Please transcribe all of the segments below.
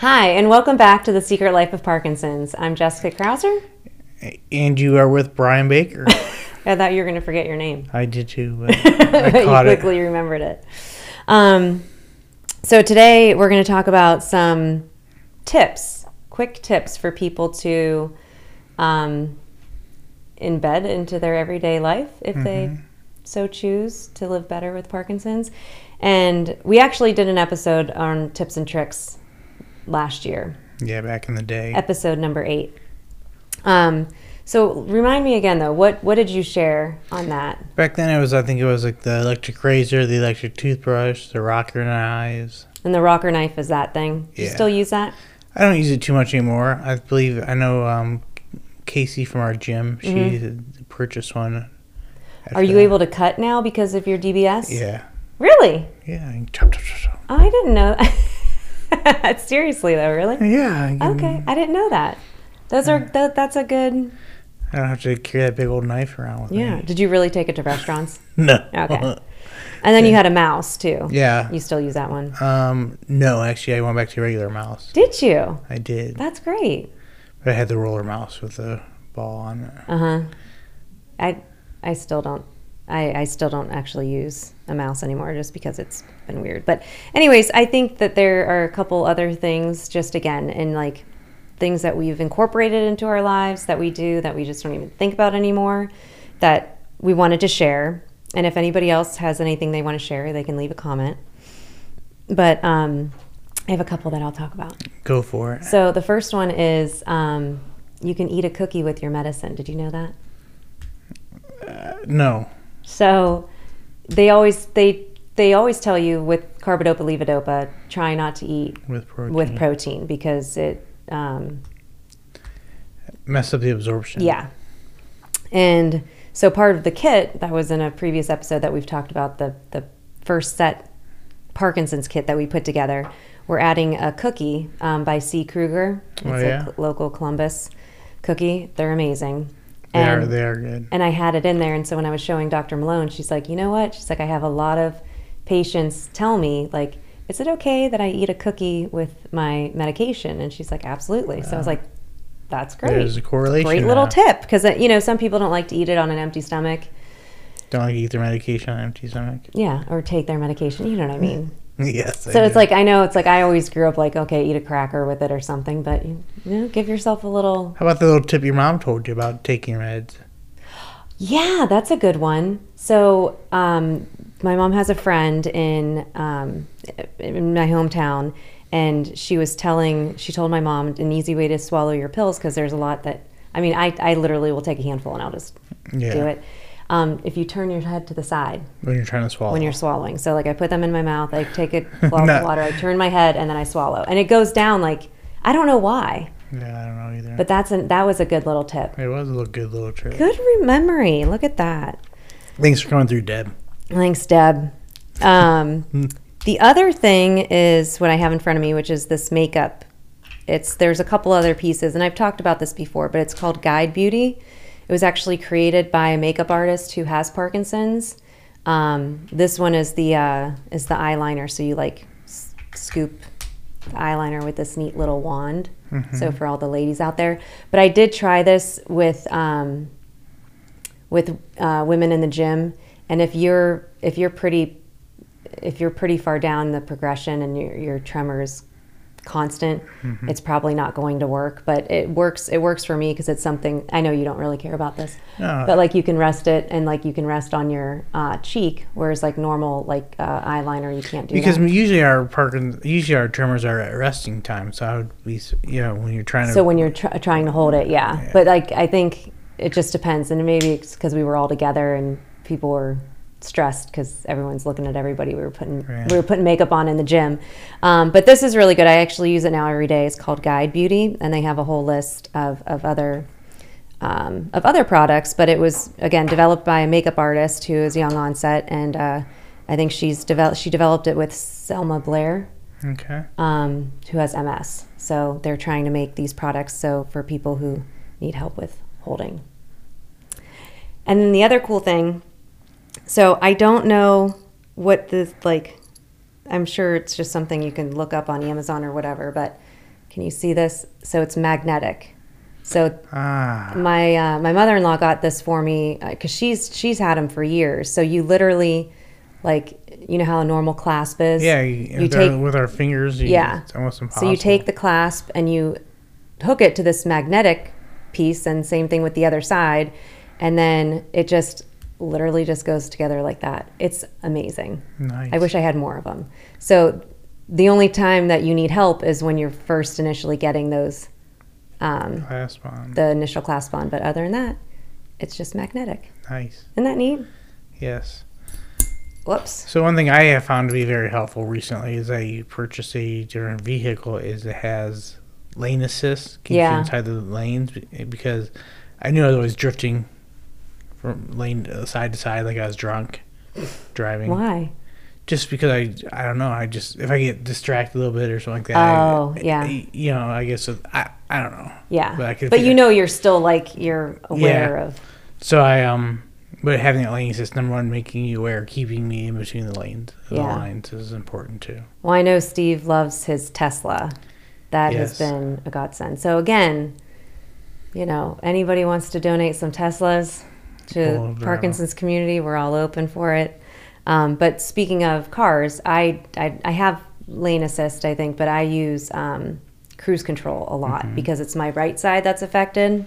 Hi, and welcome back to The Secret Life of Parkinson's. I'm Jessica Krauser. And you are with Brian Baker. I thought you were going to forget your name. I did too. But I you caught it. quickly remembered it. Um, so today we're going to talk about some tips, quick tips for people to um, embed into their everyday life if they so choose to live better with Parkinson's. And we actually did an episode on tips and tricks last year, Yeah, back in the day. episode number eight. Um, so remind me again though, what what did you share on that? Back then, it was I think it was like the electric razor, the electric toothbrush, the rocker knives. And the rocker knife is that thing. Do You still use that? I don't use it too much anymore. I believe I know um, Casey from our gym. She had purchased one. Mm-hmm. Are you able to cut now because of your DBS? Yeah, Really? yeah. I chop, chop, chop, chop. I didn't know. Seriously though, really? Yeah. I, Okay, I didn't know that. Those are that, that's a good. I don't have to carry that big old knife around with Yeah. me. Did you really take it to restaurants? No. Okay. And then you had a mouse too. yeah. You still use that one? Um. No, actually, I went back to regular mouse. Did you? I did, That's great. but I had the roller mouse with the ball on it. Uh huh. I I still don't. I, I still don't actually use a mouse anymore just because it's been weird. But anyways, I think that there are a couple other things just again in like things that we've incorporated into our lives that we do that we just don't even think about anymore that we wanted to share. And if anybody else has anything they want to share, they can leave a comment. But um, I have a couple that I'll talk about. Go for it. So the first one is um, you can eat a cookie with your medicine. Did you know that? No. So they always they they always tell you with carbidopa levodopa try not to eat With protein. with protein because it um, Mess up the absorption. yeah. And so part of the kit that was in a previous episode that we've talked about the the first set Parkinson's kit that we put together. We're adding a cookie um, by C. Kruger. It's Oh, a yeah? cl- local Columbus cookie. They're amazing. They are, they are good. and I had it in there. And so when I was showing Dr. Malone, she's like, you know what? She's like, I have a lot of patients tell me, like, is it okay that I eat a cookie with my medication? And she's like, absolutely. So I was like, that's great. There's a correlation. Great little now. tip because you know some people don't like to eat it on an empty stomach. Don't like to eat their medication on an empty stomach. Yeah, or take their medication. You know what I mean? yes. I So it's do. like I know it's like I always grew up like okay, eat a cracker with it or something, but you know, give yourself a little. How about the little tip your mom told you about taking your meds? Yeah, that's a good one. So um, my mom has a friend in um, in my hometown, and she was telling she told my mom an easy way to swallow your pills because there's a lot that I mean I I literally will take a handful and I'll just Yeah. do it. Um, if you turn your head to the side When you're trying to swallow. when you're swallowing, so like I put them in my mouth, I take a glass No. of water, I turn my head, and then I swallow, and it goes down like I don't know why, Yeah, I don't know either. but that's an, that was a good little tip. it was a little good little trick. Good memory. Look at that. Thanks for coming through, Deb. Thanks, Deb. Um, the other thing is what I have in front of me, which is this makeup. It's there's a couple other pieces, and I've talked about this before, but it's called Guide Beauty. It was actually created by a makeup artist who has Parkinson's. Um, this one is the uh, is the eyeliner, so you like s- scoop the eyeliner with this neat little wand. So for all the ladies out there, but I did try this with. Um, with uh, women in the gym and if you're if you're pretty if you're pretty far down the progression and your, your tremor is constant it's probably not going to work but it works it works for me because it's something i know you don't really care about this No. but like you can rest it and like you can rest on your uh, cheek whereas like normal like uh, eyeliner you can't do Because that. usually our Parkins, usually our tremors are at resting time. So I would be, you know, when you're trying to. so when you're tr- trying to hold it yeah. but like i think it just depends and maybe it's because we were all together and people were stressed because everyone's looking at everybody we were putting we were putting makeup on in the gym um, but this is really good i actually use it now every day it's called guide beauty and they have a whole list of, of other um, of other products but it was again developed by a makeup artist who is young onset and uh, i think she's developed she developed it with selma blair okay. um, who has MS. So they're trying to make these products so for people who need help with holding. And then the other cool thing, so I don't know what this like. I'm sure it's just something you can look up on Amazon or whatever, but Can you see this? So it's magnetic. So Ah. my uh, my mother in law got this for me because she's she's had them for years. So you literally, like, you know how a normal clasp is. Yeah, you, you with, take our, with our fingers. You, Yeah. It's almost impossible. so you take the clasp and you hook it to this magnetic piece, and same thing with the other side, and then it just literally just goes together like that. It's amazing. Nice. I wish I had more of them. So the only time that you need help is when you're first initially getting those, um, Clasp on. the initial clasp on. But other than that, it's just magnetic. Nice. Isn't that neat? Yes. Whoops. So one thing I have found to be very helpful recently is that you purchase a different vehicle is it has lane assist, keeps Yeah. you inside the lanes because I knew I was always drifting from lane uh, side to side like I was drunk driving. Why? Just because I I don't know I just if I get distracted a little bit or something like that. I- Oh, yeah. I- you know I guess I I don't know. Yeah. But I could But you know you're still like you're aware Yeah. of. So I um, but having that lane assist, number one, making you aware, keeping me in between the lanes, the lines is important too. Well, I know Steve loves his Tesla. That has been a godsend. So again, you know, anybody wants to donate some Teslas to. Parkinson's community, we're all open for it. Um, but speaking of cars, I, I I have lane assist, I think, but I use um, cruise control a lot Mm-hmm. because it's my right side that's affected.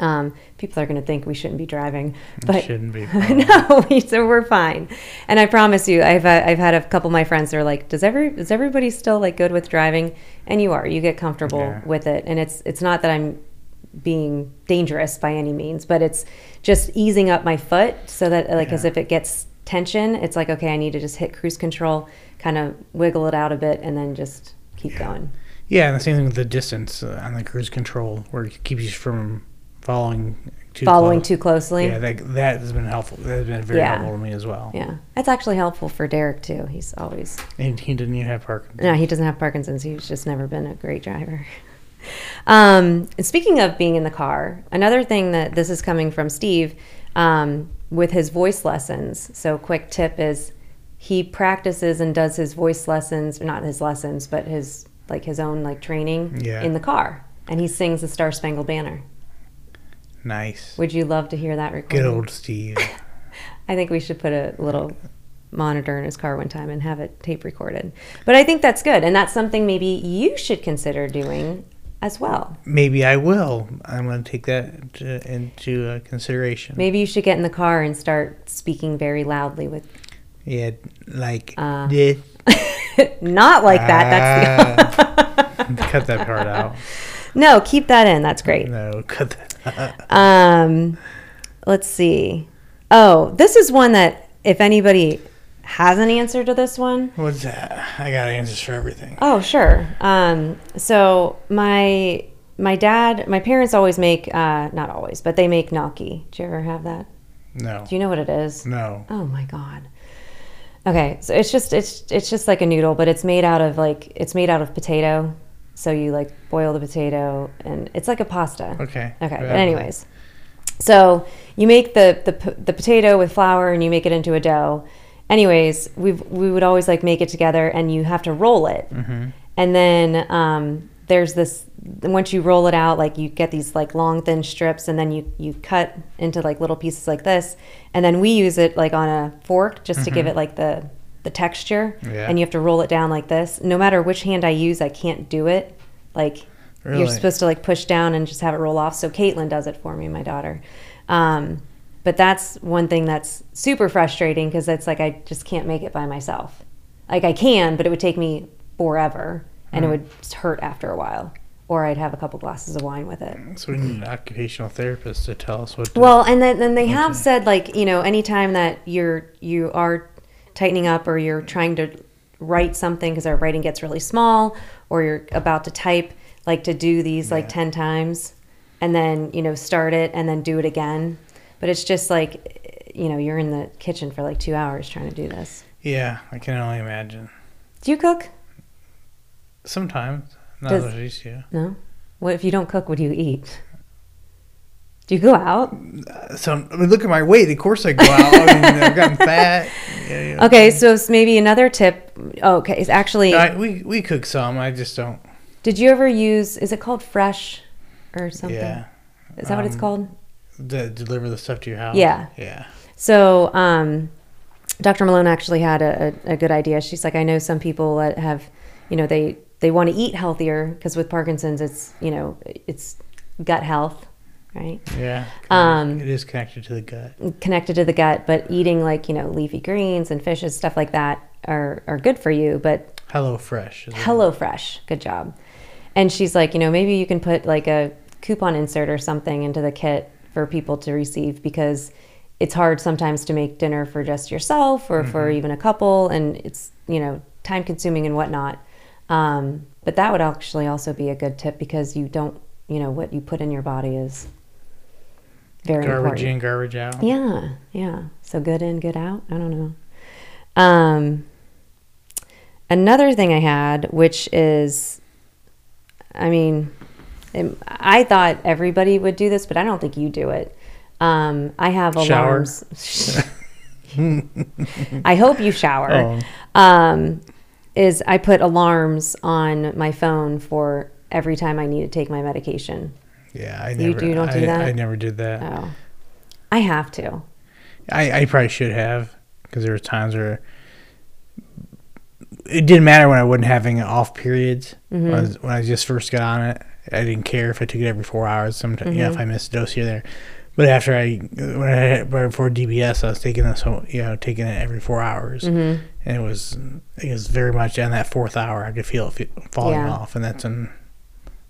Um, people are going to think we shouldn't be driving, but shouldn't be. no, we, so we're fine. And I promise you, I've uh, I've had a couple of my friends that are like, does every is everybody still like good with driving? And you are. You get comfortable Yeah. with it, and it's it's not that I'm being dangerous by any means, but it's just easing up my foot so that like as if it gets tension, it's like okay, I need to just hit cruise control, kind of wiggle it out a bit, and then just keep going. Yeah, and the same thing with the distance uh, on the cruise control, where it keeps you from following too Following close. too closely. Yeah, that that has been helpful. That has been very Yeah. helpful to me as well. yeah, that's actually helpful for Derek too. He's always And he didn't even have Parkinson's. No, he doesn't have Parkinson's. He's just never been a great driver. Um, and speaking of being in the car, another thing that this is coming from Steve um, with his voice lessons. So, quick tip is he practices and does his voice lessons, not his lessons, but his like his own like training Yeah. in the car, and he sings the Star Spangled Banner. Nice. Would you love to hear that recording? Good old Steve. I think we should put a little monitor in his car one time and have it tape recorded. But I think that's good, and that's something maybe you should consider doing as well. Maybe I will. I'm going to take that to, into uh, consideration. Maybe you should get in the car and start speaking very loudly with Yeah, like Uh, this. not like that. That's the cut that part out. No, keep that in. That's great. No, cut that. Out. Um, let's see. Oh, this is one that if anybody has an answer to this one, What's that? I got answers for everything. Oh, sure. Um, so my my dad, my parents always make uh, not always, but they make gnocchi. Do you ever have that? No. Do you know what it is? No. Oh my god. Okay, so it's just it's it's just like a noodle, but it's made out of like it's made out of potato. So you like boil the potato, and it's like a pasta. Okay. Okay. But anyways, so you make the the the potato with flour, and you make it into a dough. Anyways, we we would always like make it together, and you have to roll it, Mm-hmm. and then um, there's this. Once you roll it out, like you get these like long thin strips, and then you you cut into like little pieces like this, and then we use it like on a fork just to give it like the the texture, Mm-hmm. Yeah. and you have to roll it down like this. No matter which hand I use, I can't do it. Like Really? you're supposed to like push down and just have it roll off. So Caitlin does it for me, my daughter. Um, but that's one thing that's super frustrating because it's like I just can't make it by myself. Like I can, but it would take me forever, and it hmm. would hurt after a while. Or I'd have a couple glasses of wine with it. So we need an occupational therapist to tell us what. To, Well, and then, then they have said like you know anytime that you're you are tightening up or you're trying to write something because our writing gets really small or you're about to type like to do these like 10 times and then you know start it and then do it again but it's just like you know you're in the kitchen for like two hours trying to do this yeah, I can only imagine. do you cook Sometimes, not Does- as used to. no what if you don't cook what do you eat do you go out So I mean, look at my weight. Of course, I go out. I mean, I've gotten fat. Yeah, yeah. okay so maybe another tip oh, okay is actually I, we we cook some. I just don't. Did you ever use? Is it called Fresh or something? Yeah. Is that what it's Um, called? To deliver the stuff to your house. Yeah. Yeah. So, um, Dr. Malone actually had a, a, a good idea. She's like, I know some people that have, you know, they they want to eat healthier because with Parkinson's, it's you know, it's gut health, right? Yeah. Um, it is connected to the gut. Connected to the gut, but eating like you know leafy greens and fishes, stuff like that, are are good for you. But Hello Fresh. is it? Hello Fresh, good job. And she's like, you know, maybe you can put like a coupon insert or something into the kit for people to receive because it's hard sometimes to make dinner for just yourself or for even a couple, and it's you know time consuming and whatnot. Um, but that would actually also be a good tip because you don't, you know, what you put in your body is very Garbage important. in, garbage out. Yeah, yeah. So good in, good out. I don't know. Um, another thing I had, which is, I mean, I thought everybody would do this, but I don't think you do it. Um, I have Shower. alarms. I hope you shower. Oh. Um, is I put alarms on my phone for every time I need to take my medication. Yeah, I You- never. you don't do I, that? I never did that. Oh, I have to. I, I probably should have because there were times where it didn't matter when I wasn't having off periods. Mm-hmm. When, I was, when I just first got on it, I didn't care if I took it every four hours. Sometimes, yeah, if Mm-hmm. I missed a dose here there. But after I, when I had, before DBS, I was taking this, whole, you know, taking it every four hours, Mm-hmm. and it was, it was very much on that fourth hour. I could feel it falling Yeah. off, and that's in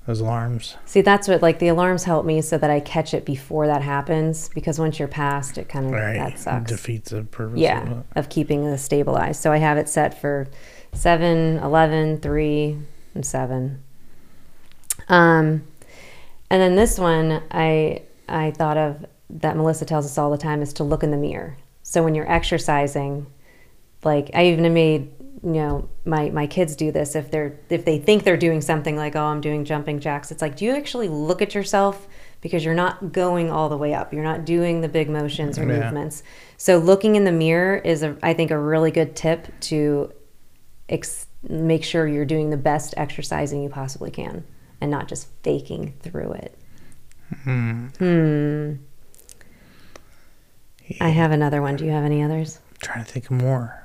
those alarms. See, that's what like the alarms help me so that I catch it before that happens because once you're past it kind of Right, that sucks. defeats the purpose. Of yeah, it. of keeping the stabilized. So I have it set for seven, eleven, three, and 7. Um and then this one I I thought of that Melissa tells us all the time is to look in the mirror. So when you're exercising, like I even made you know my my kids do this. If they're if they think they're doing something like oh I'm doing jumping jacks it's like do you actually look at yourself? Because you're not going all the way up. You're not doing the big motions or Yeah. movements. So looking in the mirror is a I think a really good tip to ex- make sure you're doing the best exercising you possibly can and not just faking through it Hmm. hmm I have another one do you have any others trying to think of more.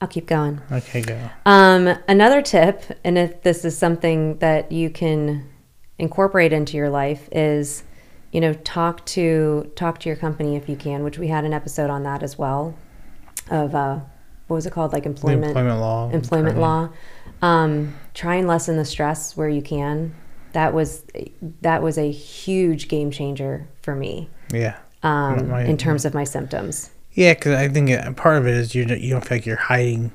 I'll keep going Okay, go. Um, another tip, and if this is something that you can incorporate into your life, is you know talk to talk to your company if you can. Which we had an episode on that as well. Of uh, what was it called? Like The employment employment law. employment currently. law. Um, try and lessen the stress where you can. That was that was a huge game changer for me Yeah. um, My- in terms of my symptoms. Yeah, because I think uh, part of it is you don't, you don't feel like you're hiding,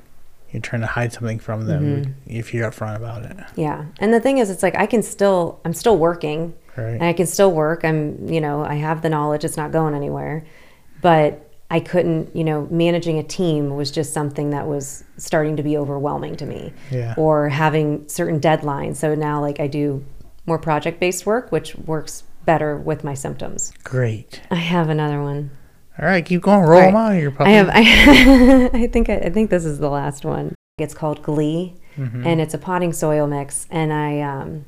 you're trying to hide something from them Mm-hmm. if you're upfront about it, Yeah, and the thing is, it's like I can still I'm still working. right? and I can still work. I'm, you know, I have the knowledge. It's not going anywhere, but I couldn't, you know, managing a team was just something that was starting to be overwhelming to me. Yeah. Or having certain deadlines. So now, like, I do more project based work, which works better with my symptoms. Great. I have another one. All right, keep going. Roll All them right. out here, puppy. I have. I, I think. I, think this is the last one. It's called Glee, Mm-hmm. and it's a potting soil mix. And I um,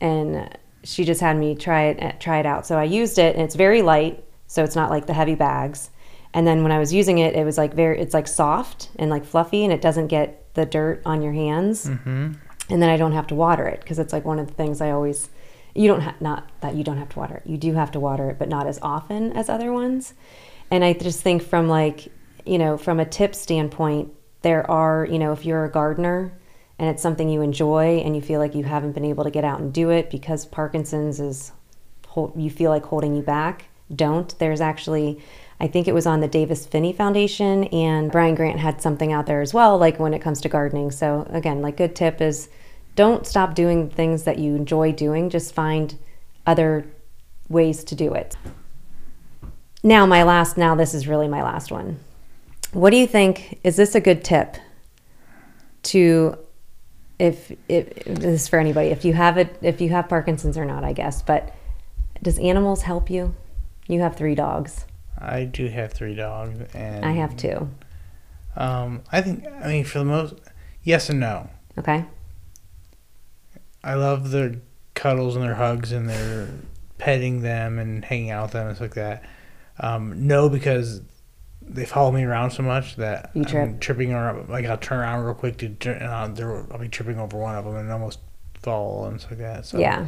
and she just had me try it try it out. So I used it, and it's very light, so it's not like the heavy bags. And then when I was using it, it was like very. It's like soft and like fluffy, and it doesn't get the dirt on your hands. mm-hmm. And then I don't have to water it because it's like one of the things I always. You don't have not that you don't have to water it. You do have to water it, but not as often as other ones. And I just think from like, you know, from a tip standpoint, there are, you know, if you're a gardener and it's something you enjoy and you feel like you haven't been able to get out and do it because Parkinson's is, you feel like holding you back, don't. There's actually, I think it was on the Davis Phinney Foundation and Brian Grant had something out there as well, like when it comes to gardening. So again, like good tip is don't stop doing things that you enjoy doing. Just find other ways to do it. Now, my last, now this is really my last one. What do you think? Is this a good tip to, if, if, if this is for anybody, if you have it, if you have Parkinson's or not, I guess, but does animals help you? You have three dogs. I do have three dogs, and I have two. Um, I think I mean for the most, yes and no. Okay. I love their cuddles and their hugs and their petting them and hanging out with them and stuff like that. Um, no, because they follow me around so much that You trip. I'm tripping around. Like I'll turn around real quick to, turn- and I'll, I'll be tripping over one of them and almost fall and stuff like that. So Yeah.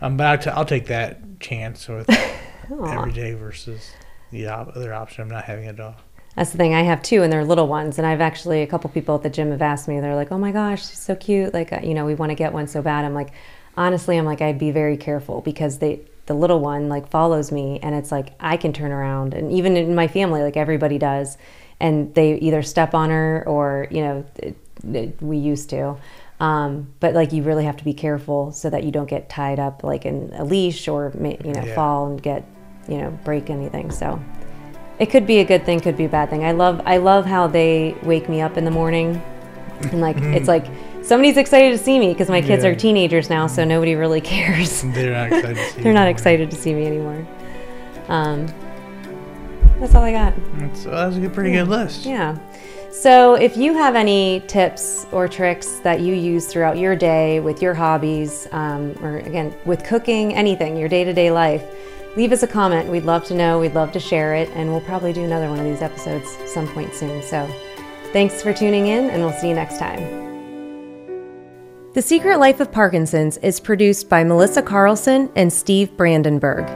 Um, but I'll, t- I'll take that chance with every day versus the other option of not having a dog. That's the thing. I have two, and they're little ones. And I've actually a couple people at the gym have asked me. They're like, "Oh my gosh, she's so cute! Like, uh, you know, we want to get one so bad." I'm like, honestly, I'm like, I'd be very careful because they, the little one, like follows me, and it's like I can turn around, and even in my family, like everybody does, and they either step on her or you know, it, it, we used to. Um, but like you really have to be careful so that you don't get tied up like in a leash or you know Yeah. fall and get you know break anything. So it could be a good thing, could be a bad thing. I love I love how they wake me up in the morning, and like it's like somebody's excited to see me because my kids Yeah. are teenagers now, so nobody really cares. They're not excited. To see They're not anymore. excited to see me anymore. Um, that's all I got. That's, that was a pretty good list. Yeah. So if you have any tips or tricks that you use throughout your day with your hobbies, um, or again, with cooking, anything, your day to day life, leave us a comment. We'd love to know. We'd love to share it. And we'll probably do another one of these episodes some point soon. So thanks for tuning in, and we'll see you next time. The Secret Life of Parkinson's is produced by Melissa Carlson and Steve Brandenburg.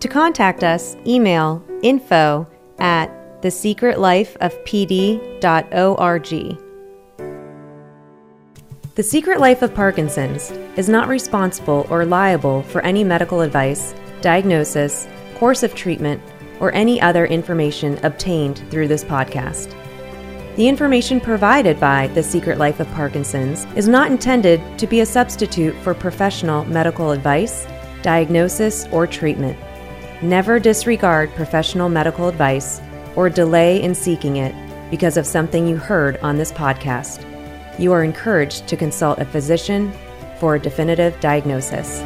To contact us, email info at thesecretlifeofpd.org. The Secret Life of Parkinson's is not responsible or liable for any medical advice, diagnosis, course of treatment, or any other information obtained through this podcast. The information provided by The Secret Life of Parkinson's is not intended to be a substitute for professional medical advice, diagnosis, or treatment. Never disregard professional medical advice or delay in seeking it because of something you heard on this podcast. You are encouraged to consult a physician for a definitive diagnosis.